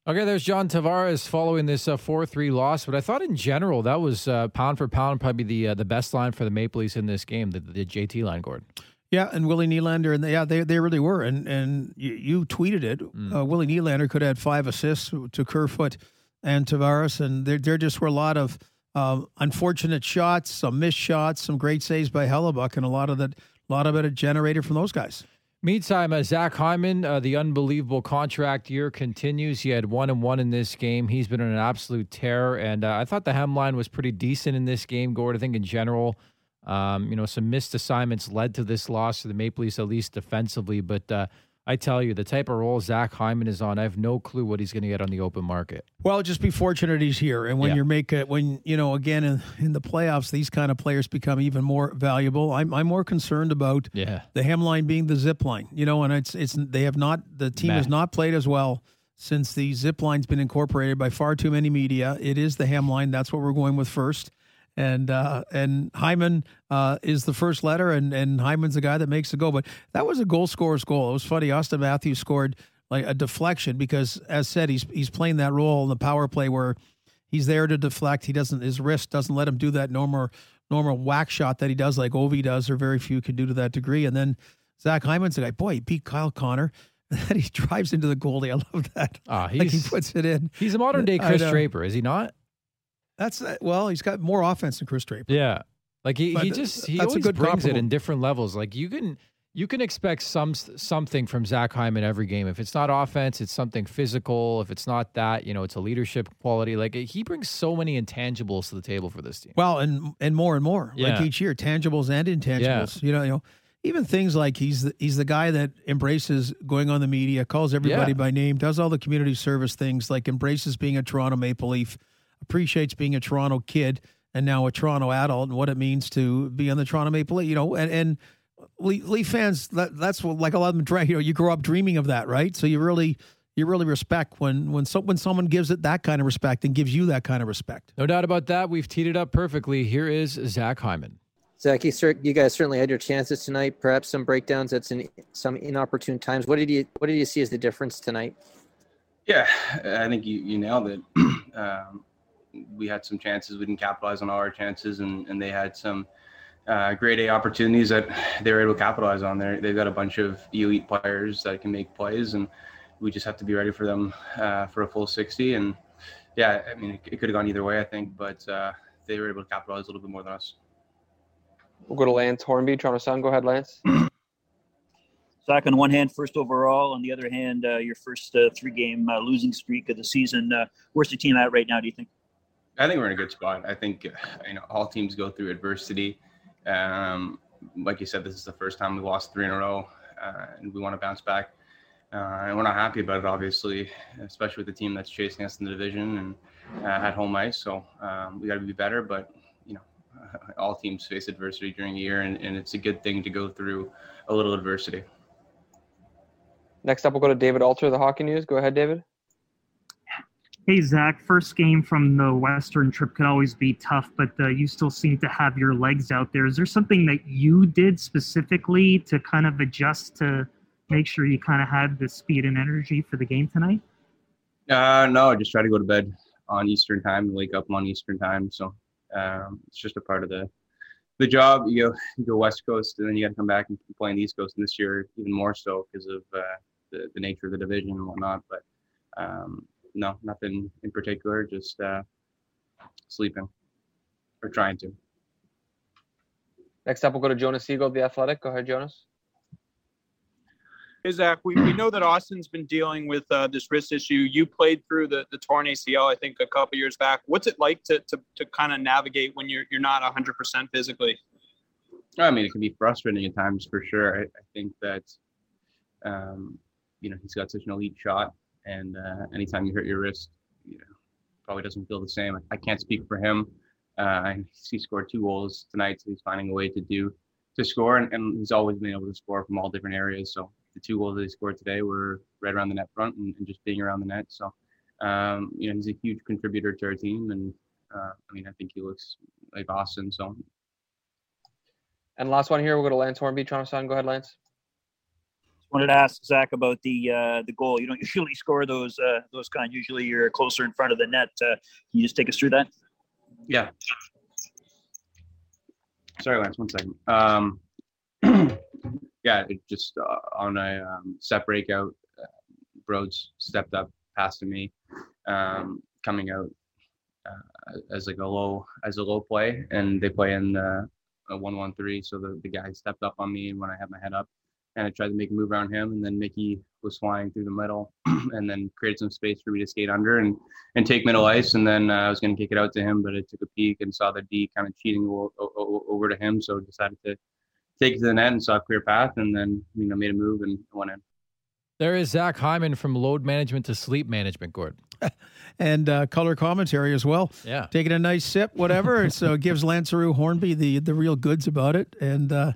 Okay, there's John Tavares following this uh, four three loss, but I thought in general that was uh, pound for pound probably the uh, the best line for the Maple Leafs in this game, the, the JT line, Gordon. Yeah, and Willie Nylander, and they, yeah, they they really were, and and you, you tweeted it. Mm. Uh, Willie Nylander could have had five assists to Kerfoot and Tavares, and there there just were a lot of um, unfortunate shots, some missed shots, some great saves by Hellebuyck, and a lot of that, a lot of it generated from those guys. Meantime, uh, Zach Hyman, uh, the unbelievable contract year continues. He had one and one in this game. He's been an absolute terror, and uh, I thought the hemline was pretty decent in this game. Gord, I think in general, um, you know, some missed assignments led to this loss to the Maple Leafs, at least defensively. But uh, I tell you, the type of role Zach Hyman is on, I have no clue what he's going to get on the open market. Well, just be fortunate he's here, and when yeah. you're making when you know again in, in the playoffs, these kind of players become even more valuable. I'm I'm more concerned about yeah. the hem line being the zip line, you know, and it's it's they have not the team has not played as well since the zip line's been incorporated by far too many media. It is the hem line. That's what we're going with first and uh, and Hyman uh, is the first letter, and and Hyman's the guy that makes the goal. But that was a goal scorer's goal. It was funny. Auston Matthews scored like a deflection because, as said, he's he's playing that role in the power play where he's there to deflect. He doesn't his wrist doesn't let him do that normal normal whack shot that he does like Ovi does, or very few can do to that degree. And then Zach Hyman's the guy. Boy, he beat Kyle Connor. And he drives into the goalie. I love that. Ah, like he puts it in. He's a modern day Chris Draper, is he not? That's uh, well, he's got more offense than Chris Draper. Yeah, like he, he just he always brings comparable. it in different levels. Like you can you can expect some something from Zach Hyman every game. If it's not offense, it's something physical. If it's not that, you know, it's a leadership quality. Like he brings so many intangibles to the table for this team. Well, and and more and more. Yeah. Like each year, tangibles and intangibles. Yeah. You know, you know, even things like he's the, he's the guy that embraces going on the media, calls everybody yeah. by name, does all the community service things, like embraces being a Toronto Maple Leaf appreciates being a Toronto kid and now a Toronto adult and what it means to be on the Toronto Maple Leaf. You know, and, and Leaf fans, that, that's what, like a lot of them, you know, you grow up dreaming of that, right? So you really, you really respect when when so, when someone gives it that kind of respect and gives you that kind of respect. No doubt about that. We've teed it up perfectly. Here is Zach Hyman. Zach, you, you guys certainly had your chances tonight. Perhaps some breakdowns at some, some inopportune times. What did you What did you see as the difference tonight? Yeah, I think you, you nailed it. um, we had some chances. We didn't capitalize on all our chances, and, and they had some uh, grade A opportunities that they were able to capitalize on. There, they've got a bunch of elite players that can make plays, and we just have to be ready for them uh, for a full 60. And yeah, I mean, it, it could have gone either way, I think, but uh, they were able to capitalize a little bit more than us. We'll go to Lance Hornby, Toronto Sun. Go ahead, Lance. Zach, on one hand, first overall. On the other hand, uh, your first uh, three-game uh, losing streak of the season. Uh, where's the team at right now? Do you think? I think we're in a good spot. I think you know all teams go through adversity. Um, like you said, this is the first time we lost three in a row, uh, and we want to bounce back. Uh, and we're not happy about it, obviously, especially with the team that's chasing us in the division and uh, at home ice. So um, we got to be better. But you know, all teams face adversity during the year, and, and it's a good thing to go through a little adversity. Next up, we'll go to David Alter, the Hockey News. Go ahead, David. Hey, Zach, first game from the Western trip could always be tough, but uh, you still seem to have your legs out there. Is there something that you did specifically to kind of adjust to make sure you kind of had the speed and energy for the game tonight? Uh, no, I just try to go to bed on Eastern time and wake up on Eastern time. So um, it's just a part of the the job. You go, you go West Coast, and then you got to come back and play on the East Coast. And this year, even more so because of uh, the, the nature of the division and whatnot. But um, no, nothing in particular. Just uh, sleeping or trying to. Next up, we'll go to Jonas Siegel, the Athletic. Go ahead, Jonas. Hey Zach, we, we know that Auston's been dealing with uh, this wrist issue. You played through the, the torn ACL, I think, a couple years back. What's it like to, to, to kind of navigate when you're you're not 100% physically? I mean, it can be frustrating at times for sure. I, I think that, um, you know, he's got such an elite shot and uh, anytime you hurt your wrist, you know, probably doesn't feel the same. I can't speak for him. Uh, he scored two goals tonight, so he's finding a way to do to score, and, and, he's always been able to score from all different areas. So the two goals that he scored today were right around the net front and, and just being around the net. So um, you know, he's a huge contributor to our team, and uh, I mean, I think he looks like Auston. So. And last one here, we'll go to Lance Hornby, Toronto Sun. Go ahead, Lance wanted to ask Zach about the uh, the goal. You don't usually score those uh, those kind. Usually you're closer in front of the net. Uh, can you just take us through that? Yeah. Sorry, Lance. One second. Um, yeah, it just uh, on a um, set breakout, uh, Broads stepped up, passed to me, um, coming out uh, as like a low as a low play, and they play in the a one one three. So the the guy stepped up on me when I had my head up kind of tried to make a move around him, and then Mickey was flying through the middle, and then created some space for me to skate under and and take middle ice, and then uh, I was going to kick it out to him, but I took a peek and saw the D kind of cheating o- o- over to him, so decided to take it to the net and saw a clear path, and then you know made a move and went in. There is Zach Hyman from load management to sleep management, Gord. and uh, color commentary as well. Yeah. Taking a nice sip, whatever. so it gives Lanceru Hornby the, the real goods about it. And uh,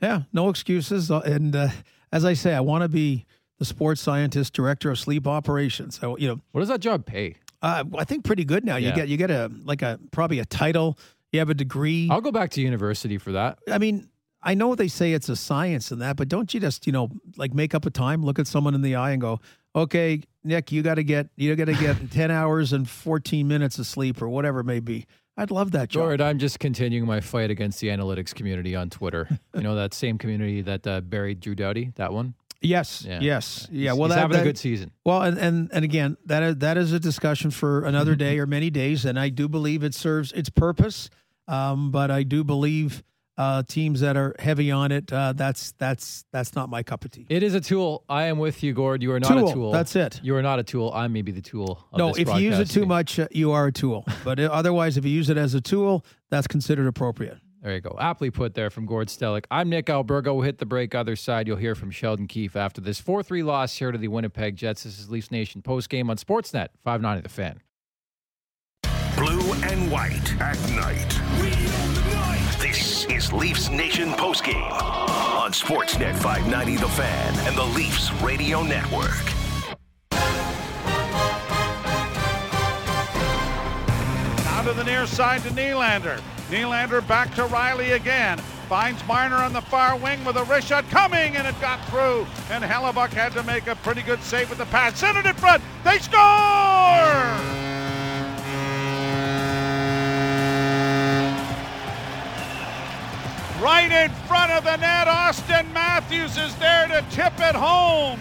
yeah, no excuses. Uh, And uh, as I say, I want to be the sports scientist director of sleep operations. So, you know, what does that job pay? Uh, I think pretty good now. You get you get a like a probably a title. You have a degree. I'll go back to university for that. I mean, I know they say it's a science and that, but don't you just, you know, like make up a time, look at someone in the eye and go, okay, Nick, you got to get, you got to get 10 hours and 14 minutes of sleep or whatever it may be. I'd love that job. Gord, I'm just continuing my fight against the analytics community on Twitter. you know that same community that uh, buried Drew Doughty, that one? Yes, Yeah. yes, yeah. He's- Well, he's that, having a good season. Well, and, and and again, that is that is a discussion for another day or many days, and I do believe it serves its purpose. Um, but I do believe uh, teams that are heavy on it, uh, that's that's that's not my cup of tea. It is a tool. I am with you, Gord. You are not Tool, a tool. that's it. You are not a tool. I may be the tool. Of no, this if you use it too much, uh, you are a tool. But uh, otherwise, if you use it as a tool, that's considered appropriate. There you go. Aptly put there from Gord Stellick. I'm Nick Alberga. We'll hit the break other side. You'll hear from Sheldon Keefe after this 4 3 loss here to the Winnipeg Jets. This is Leafs Nation post game on Sportsnet 590 The Fan. Blue and white at night. This is Leafs Nation postgame on Sportsnet 590 The Fan and the Leafs Radio Network. Now to the near side to Nylander. Nylander back to Rielly again. Finds Marner on the far wing with a wrist shot coming, and it got through. And Hellebuyck had to make a pretty good save with the pass. It in front. They score! Right in front of the net, Auston Matthews is there to tip it home.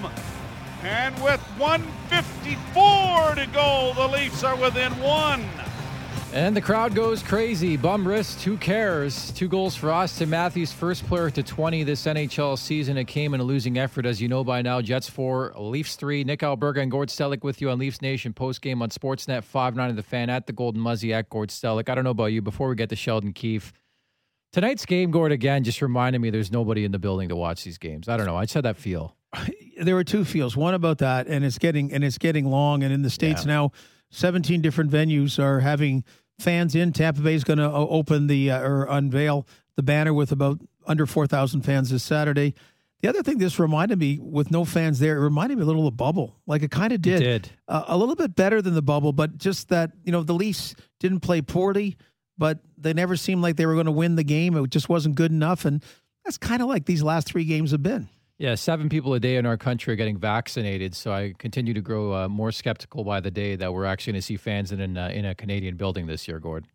And with 154 to go, the Leafs are within one. And the crowd goes crazy. Bum wrist, who cares? Two goals for Auston Matthews, first player to 20 this NHL season. It came in a losing effort, as you know by now. Jets 4, Leafs 3. Nick Alberga and Gord Stellick with you on Leafs Nation postgame on Sportsnet 590 The Fan at the Golden Muzzy at Gord Stellick. I don't know about you, before we get to Sheldon Keefe, tonight's game, Gord, again, just reminded me there's nobody in the building to watch these games. I don't know. I just had that feel. there were two feels. One about that, and it's getting and it's getting long. And in the states Yeah. now, seventeen different venues are having fans in. Tampa Bay is going to open the uh, or unveil the banner with about under four thousand fans this Saturday. The other thing this reminded me, with no fans there, it reminded me a little of bubble. Like it kind of did, did. Uh, a little bit better than the bubble, but just that you know the Leafs didn't play poorly, but they never seemed like they were going to win the game. It just wasn't good enough, and that's kind of like these last three games have been. Yeah, seven people a day in our country are getting vaccinated. So I continue to grow uh, more skeptical by the day that we're actually going to see fans in an, uh, in a Canadian building this year, Gord.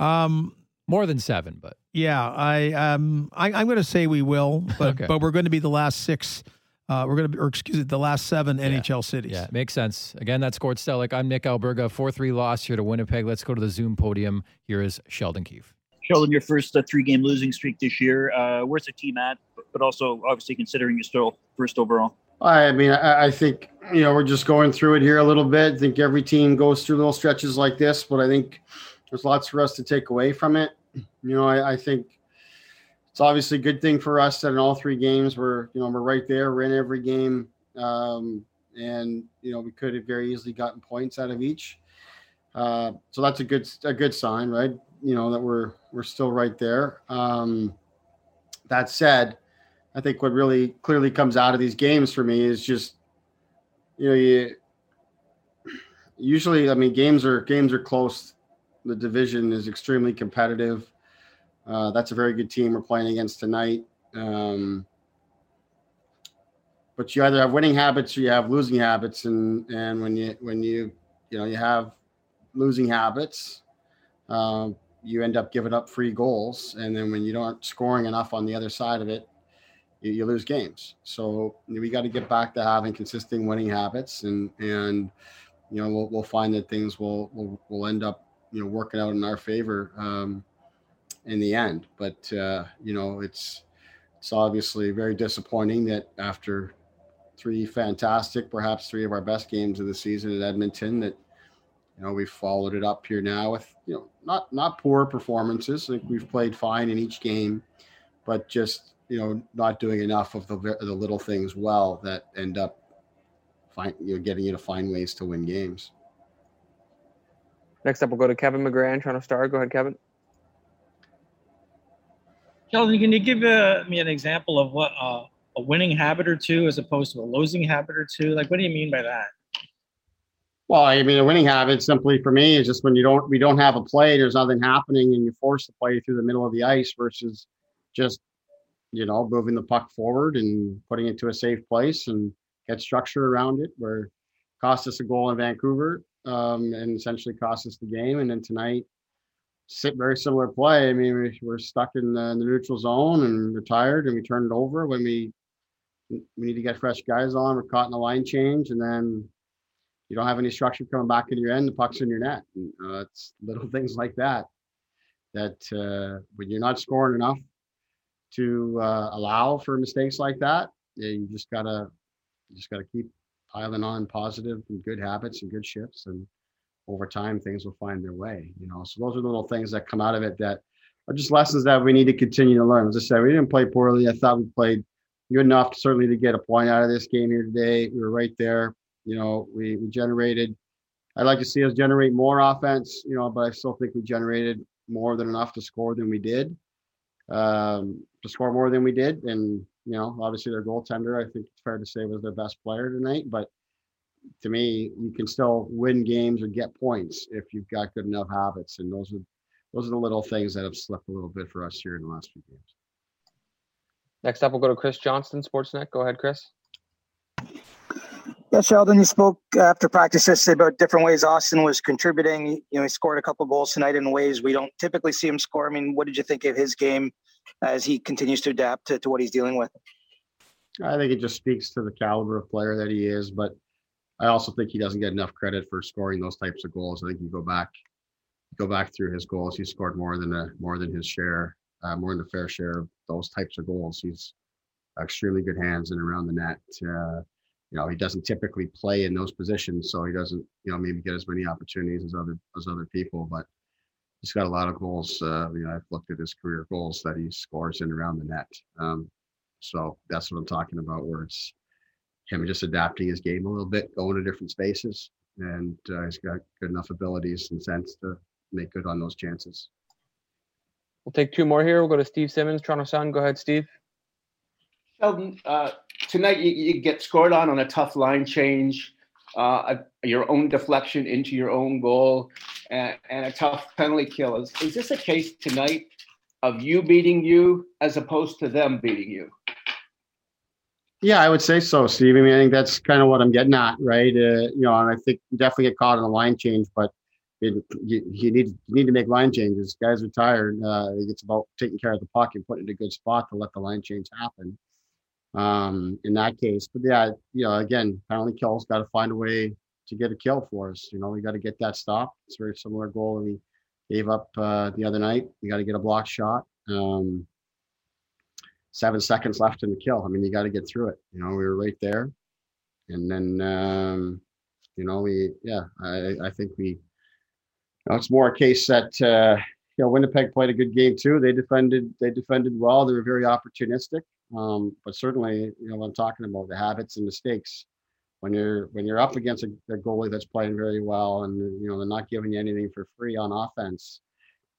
Um, more than seven, but Yeah, I um I, I'm going to say we will, but Okay. but we're going to be the last six. Uh, we're going to or excuse me, the last seven NHL cities. yeah, makes sense. Again, that's Gord Stellick. I'm Nick Alberga. 4 3 loss here to Winnipeg. Let's go to the Zoom podium. Here is Sheldon Keefe. Sheldon, your first uh, three-game losing streak this year. Uh, where's the team at? But also, obviously, considering you're still first overall. I mean, I, I think you know we're just going through it here a little bit. I think every team goes through little stretches like this, but I think there's lots for us to take away from it. You know, I, I think it's obviously a good thing for us that in all three games we're you know we're right there. We're in every game, um, and you know we could have very easily gotten points out of each. Uh, so that's a good a good sign, right? You know that we're we're still right there. Um, that said, I think what really clearly comes out of these games for me is just, you know, you usually, I mean, games are games are close. The division is extremely competitive. Uh, that's a very good team we're playing against tonight. Um, but you either have winning habits or you have losing habits, and and when you when you you know you have losing habits, um, you end up giving up free goals, and then when you don't scoring enough on the other side of it, you, you lose games. So we got to get back to having consistent winning habits, and and you know we'll, we'll find that things will, will will end up you know working out in our favor um, in the end. But uh, you know it's it's obviously very disappointing that after three fantastic, perhaps three of our best games of the season at Edmonton, that you know we've followed it up here now with you know not not poor performances. I think we've played fine in each game, but just you know not doing enough of the the little things well that end up find you know getting you to find ways to win games. Next up, we'll go to Kevin McGran, Toronto Star. Go ahead, Kevin. Sheldon, can you give uh, me an example of what uh, a winning habit or two as opposed to a losing habit or two? Like, what do you mean by that? Well, I mean, a winning habit simply for me is just when you don't we don't have a play, there's nothing happening, and you force the play through the middle of the ice versus just you know moving the puck forward and putting it to a safe place and get structure around it. Where cost us a goal in Vancouver um, and essentially cost us the game, and then tonight, very similar play. I mean, we, we're stuck in the, in the neutral zone and we're and we turn it over when we we need to get fresh guys on. We're caught in a line change, and then you don't have any structure coming back in your end, the puck's in your net. And, uh, it's little things like that that uh, when you're not scoring enough to uh, allow for mistakes like that, you just gotta you just gotta keep piling on positive and good habits and good shifts, and over time things will find their way. You know, so those are the little things that come out of it that are just lessons that we need to continue to learn. As I said, we didn't play poorly. I thought we played good enough certainly to get a point out of this game here today. We were right there you know, we, we generated. I'd like to see us generate more offense, you know, but I still think we generated more than enough to score than we did. Um, to score more than we did, and you know, obviously their goaltender, I think it's fair to say, was their best player tonight. But to me, you can still win games or get points if you've got good enough habits, and those are those are the little things that have slipped a little bit for us here in the last few games. Next up, we'll go to Chris Johnston, Sportsnet. Go ahead, Chris. Yeah, Sheldon, you spoke after practice yesterday about different ways Auston was contributing. You know, he scored a couple goals tonight in ways we don't typically see him score. I mean, what did you think of his game as he continues to adapt to, to what he's dealing with? I think it just speaks to the caliber of player that he is, but I also think he doesn't get enough credit for scoring those types of goals. I think you go back, go back through his goals. He scored more than a more than his share, uh, more than a fair share of those types of goals. He's extremely good hands and around the net. Uh, you know, he doesn't typically play in those positions, so he doesn't, you know, maybe get as many opportunities as other as other people. But he's got a lot of goals. Uh, you know, I've looked at his career goals that he scores in around the net. Um, so that's what I'm talking about, where it's him just adapting his game a little bit, going to different spaces, and uh, he's got good enough abilities and sense to make good on those chances. We'll take two more here. We'll go to Steve Simmons, Toronto Sun. Go ahead, Steve. Sheldon, uh, tonight you, you, get scored on on a tough line change, uh, a, your own deflection into your own goal, and, and a tough penalty kill. Is, is this a case tonight of you beating you as opposed to them beating you? Yeah, I would say so, Steve. I mean, I think that's kind of what I'm getting at, right? Uh, you know, and I think definitely get caught in a line change, but it, you, you, need you need to make line changes. Guys are tired. Uh, it's about taking care of the puck and putting it in a good spot to let the line change happen um, in that case. But yeah, you know, again, penalty kills got to find a way to get a kill for us. You know, we got to get that stop. It's a very similar goal we gave up uh, the other night. We got to get a block shot. Um, seven seconds left in the kill. I mean, you got to get through it. You know, we were right there, and then um, you know, we yeah, I I think we. You know, it's more a case that uh, you know Winnipeg played a good game too. They defended they defended well. They were very opportunistic. Um, but certainly, you know, I'm talking about the habits and mistakes. When you're when you're up against a, a goalie that's playing very well, and you know they're not giving you anything for free on offense,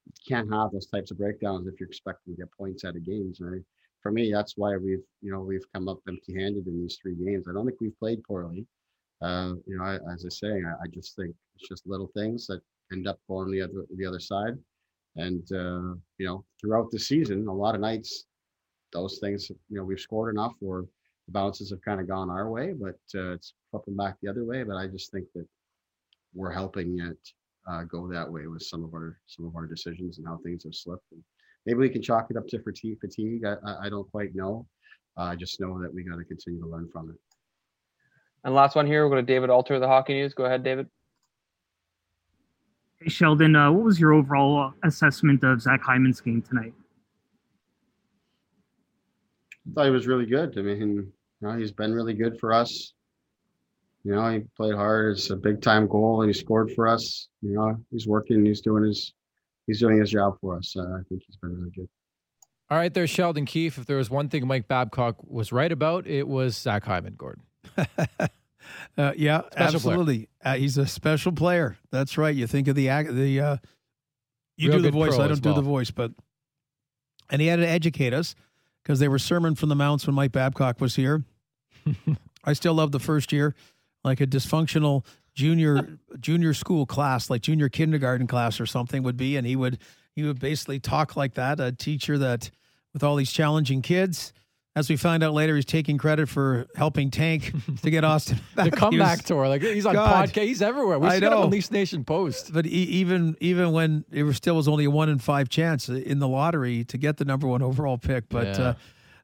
you can't have those types of breakdowns if you're expecting to get points out of games. Right? For me, that's why we've you know we've come up empty-handed in these three games. I don't think we've played poorly. Uh, you know, I, as I say, I, I, just think it's just little things that end up going the other the other side. And uh, you know, throughout the season, a lot of nights those things, you know, we've scored enough or the bounces have kind of gone our way, but uh, it's flipping back the other way. But I just think that we're helping it uh, go that way with some of our some of our decisions and how things have slipped. And maybe we can chalk it up to fatigue. Fatigue. I, I don't quite know. I just know that we got to continue to learn from it. And last one here, we'll go to David Alter, of the Hockey News. Go ahead, David. Hey, Sheldon, uh, what was your overall assessment of Zach Hyman's game tonight? I thought he was really good. I mean, you know, he's been really good for us. You know, he played hard. It's a big time goal, and he scored for us. You know, he's working. He's doing his he's doing his job for us. Uh, I think he's been really good. All right, there's Sheldon Keefe. If there was one thing Mike Babcock was right about, it was Zach Hyman, Gordon. Uh, yeah, Special absolutely. Uh, he's a special player. That's right. You think of the the uh, you Real do the voice. I don't as do the voice, but and he had to educate us because they were sermon from the mounts when Mike Babcock was here. I still love the first year, like a dysfunctional junior junior school class, like junior kindergarten class or something would be, and he would he would basically talk like that. A teacher that with all these challenging kids. As we find out later, he's taking credit for helping Tank to get Auston back. The He comeback was- tour, like he's on God. podcast, he's everywhere. We see him on Leafs Nation Post. But e- even even when it was still was only a one in five chance in the lottery to get the number one overall pick, but Yeah.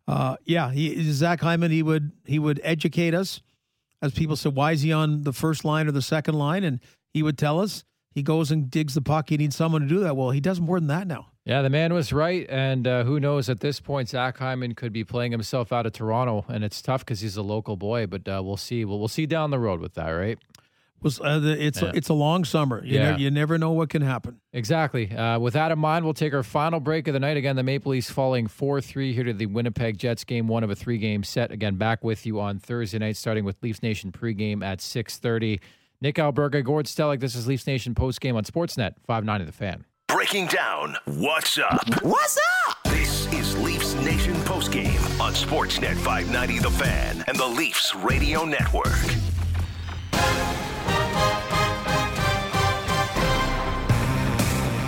uh, uh, yeah, he, Zach Hyman he would he would educate us as people said, why is he on the first line or the second line? And he would tell us he goes and digs the puck. He needs someone to do that. Well, he does more than that now. Yeah, the man was right, and uh, who knows? At this point, Zach Hyman could be playing himself out of Toronto, and it's tough because he's a local boy. But uh, we'll see. We'll, we'll see down the road with that, right? Was uh, the, it's Yeah. a, it's a long summer. You Yeah. know, you never know what can happen. Exactly. Uh, with that in mind, we'll take our final break of the night. Again, the Maple Leafs falling 4 3 here to the Winnipeg Jets game one of a three game set. Again, back with you on Thursday night, starting with Leafs Nation pregame at 6.30. Nick Alberga, Gord Stellick. This is Leafs Nation postgame on Sportsnet 590 The Fan. Breaking down what's up. What's up? This is Leafs Nation postgame on Sportsnet 590 The Fan and the Leafs Radio Network.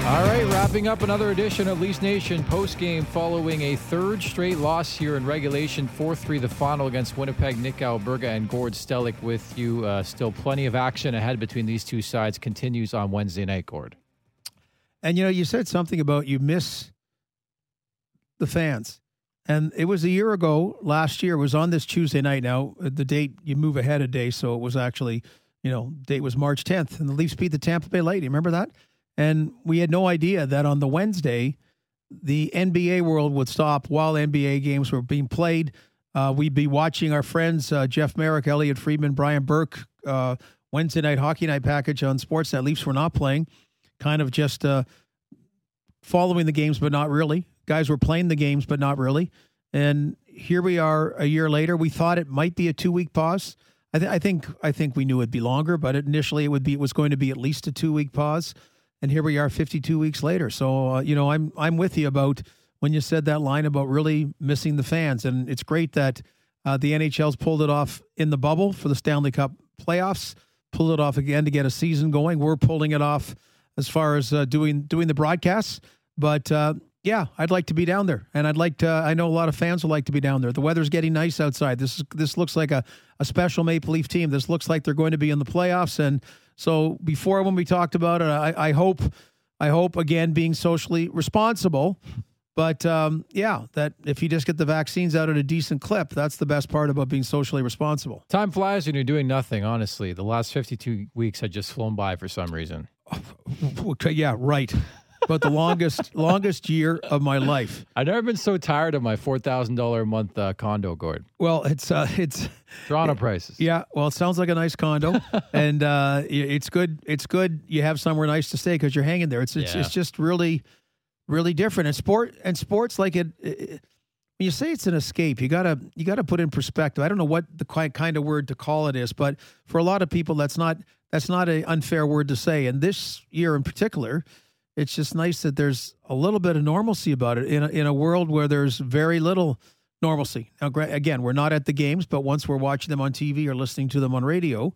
All right, wrapping up another edition of Leafs Nation postgame following a third straight loss here in regulation, 4 3 the final against Winnipeg. Nick Alberga and Gord Stellick with you. Uh, still plenty of action ahead between these two sides. Continues on Wednesday night, Gord. And you know, you said something about you miss the fans. And it was a year ago, last year, it was on this Tuesday night. Now, uh, the date, you move ahead a day. So it was actually, you know, date was March 10th. And the Leafs beat the Tampa Bay Lightning. Remember that? And we had no idea that on the Wednesday, the NBA world would stop while NBA games were being played. Uh, we'd be watching our friends uh, Jeff Marek, Elliotte Friedman, Brian Burke, uh, Wednesday night hockey night package on Sportsnet. Leafs were not playing, kind of just uh, following the games, but not really. Guys were playing the games, but not really. And here we are a year later. We thought it might be a two week pause. I, th- I think I think we knew it'd be longer, but initially it would be it was going to be at least a two week pause. And here we are, 52 weeks later. So uh, you know, I'm I'm with you about when you said that line about really missing the fans, and it's great that uh, the NHL's pulled it off in the bubble for the Stanley Cup playoffs, pulled it off again to get a season going. We're pulling it off as far as uh, doing doing the broadcasts, but. Uh, yeah, I'd like to be down there, and I'd like to. I know a lot of fans would like to be down there. The weather's getting nice outside. This is this looks like a, a special Maple Leaf team. This looks like they're going to be in the playoffs. And so before when we talked about it, I, I hope, I hope again being socially responsible. But um, yeah, that if you just get the vaccines out at a decent clip, that's the best part about being socially responsible. Time flies when you're doing nothing, honestly. The last 52 weeks had just flown by for some reason. Okay, yeah, right. But the longest longest year of my life. I've never been so tired of my $4,000 a month uh, condo, Gord. Well, it's uh, it's Toronto prices. Yeah, well, it sounds like a nice condo, and uh, it's good. It's good. You have somewhere nice to stay because you're hanging there. It's it's, Yeah. it's just really, really different. And sport and sports like it, it. When you say it's an escape, you gotta you gotta put in perspective. I don't know what the kind of word to call it is, but for a lot of people, that's not that's not an unfair word to say. And this year in particular, it's just nice that there's a little bit of normalcy about it in a, in a world where there's very little normalcy. Now, again, we're not at the games, but once we're watching them on TV or listening to them on radio,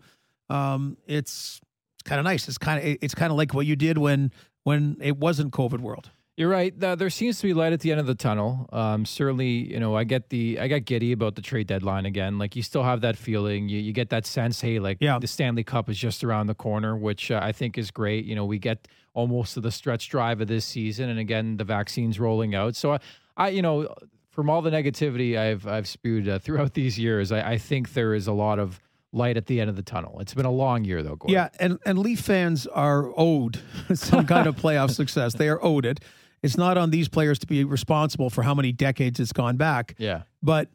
um, it's kind of nice. It's kind of it's kind of like what you did when when it wasn't COVID world. You're right. There seems to be light at the end of the tunnel. Um, certainly, you know, I get the I got giddy about the trade deadline again. Like you still have that feeling. You you get that sense. Hey, like Yeah. the Stanley Cup is just around the corner, which uh, I think is great. You know, we get almost to the stretch drive of this season, and again, the vaccines rolling out. So I, I you know, from all the negativity I've I've spewed uh, throughout these years, I, I think there is a lot of light at the end of the tunnel. It's been a long year though. Gordon. Yeah, and and Leaf fans are owed some kind of playoff success. They are owed it. It's not on these players to be responsible for how many decades it's gone back. Yeah. but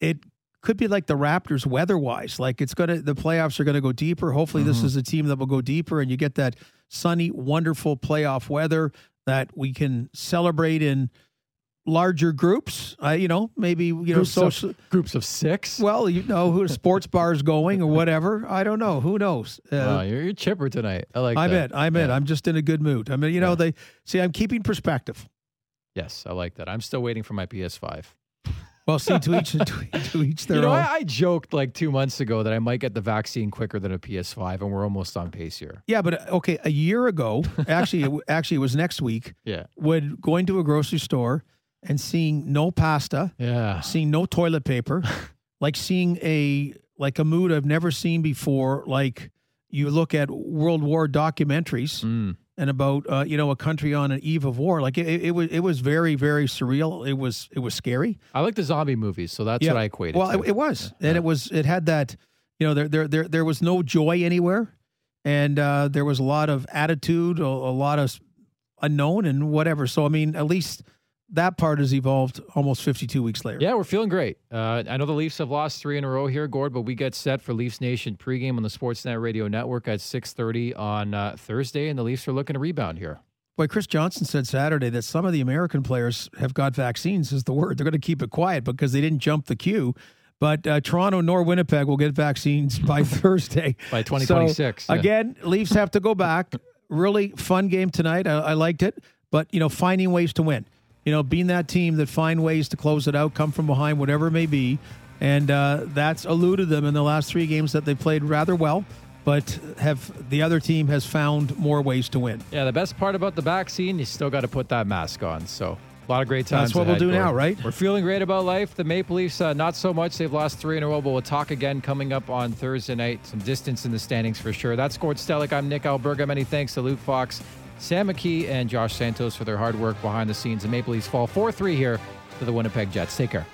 it could be like the Raptors weather wise. Like it's gonna the playoffs are gonna go deeper. Hopefully, this Mm-hmm. is a team that will go deeper, and you get that sunny, wonderful playoff weather that we can celebrate in larger groups. Uh, you know, maybe you know, Groups of- social groups of six. Well, you know, who sports bars going or whatever. I don't know. Who knows? Uh, Wow, you're, you're chipper tonight. I like I'm that. in. I'm in. I'm just in a good mood. I mean, you know, they see. I'm keeping perspective. Yes, I like that. I'm still waiting for my PS5. Well, see, to each to, to each their you know, own. I, I joked like two months ago that I might get the vaccine quicker than a PS5, and we're almost on pace here. Yeah, but uh, okay, a year ago, actually, it, actually, it was next week. Yeah. When going to a grocery store and seeing no pasta, yeah, seeing no toilet paper, like seeing a like a mood I've never seen before. Like you look at World War documentaries Mm. and about uh, you know a country on an eve of war. Like it, it, was it was very very surreal. It was it was scary. I like the zombie movies, so that's what I equated. Well, it, it was, and it was. It had that. You know, there there there there was no joy anywhere, and uh, there was a lot of attitude, a, a lot of unknown, and whatever. So I mean, at least that part has evolved almost 52 weeks later. Yeah, we're feeling great. Uh, I know the Leafs have lost three in a row here, Gord, but we get set for Leafs Nation pregame on the Sportsnet Radio Network at 6.30 on uh, Thursday, and the Leafs are looking to rebound here. Boy, Chris Johnston said Saturday that some of the American players have got vaccines. Is the word they're going to keep it quiet because they didn't jump the queue. But uh, Toronto nor Winnipeg will get vaccines by Thursday. By 2026, So, yeah. again, Leafs have to go back. Really fun game tonight. I, I liked it. But, you know, finding ways to win. You know, being that team that find ways to close it out, come from behind, whatever it may be. And uh, that's eluded them in the last three games that they played rather well. But have the other team has found more ways to win. Yeah, the best part about the vaccine, you still got to put that mask on. So a lot of great times. That's what we'll do now, right? We're feeling great about life. The Maple Leafs, uh, not so much. They've lost three in a row, but we'll talk again coming up on Thursday night. Some distance in the standings for sure. That's Gord Stellick. I'm Nick Alberga. Many thanks to Luke Fox, Sam McKee and Josh Santos for their hard work behind the scenes. The Maple Leafs fall 4 3 here to the Winnipeg Jets. Take care.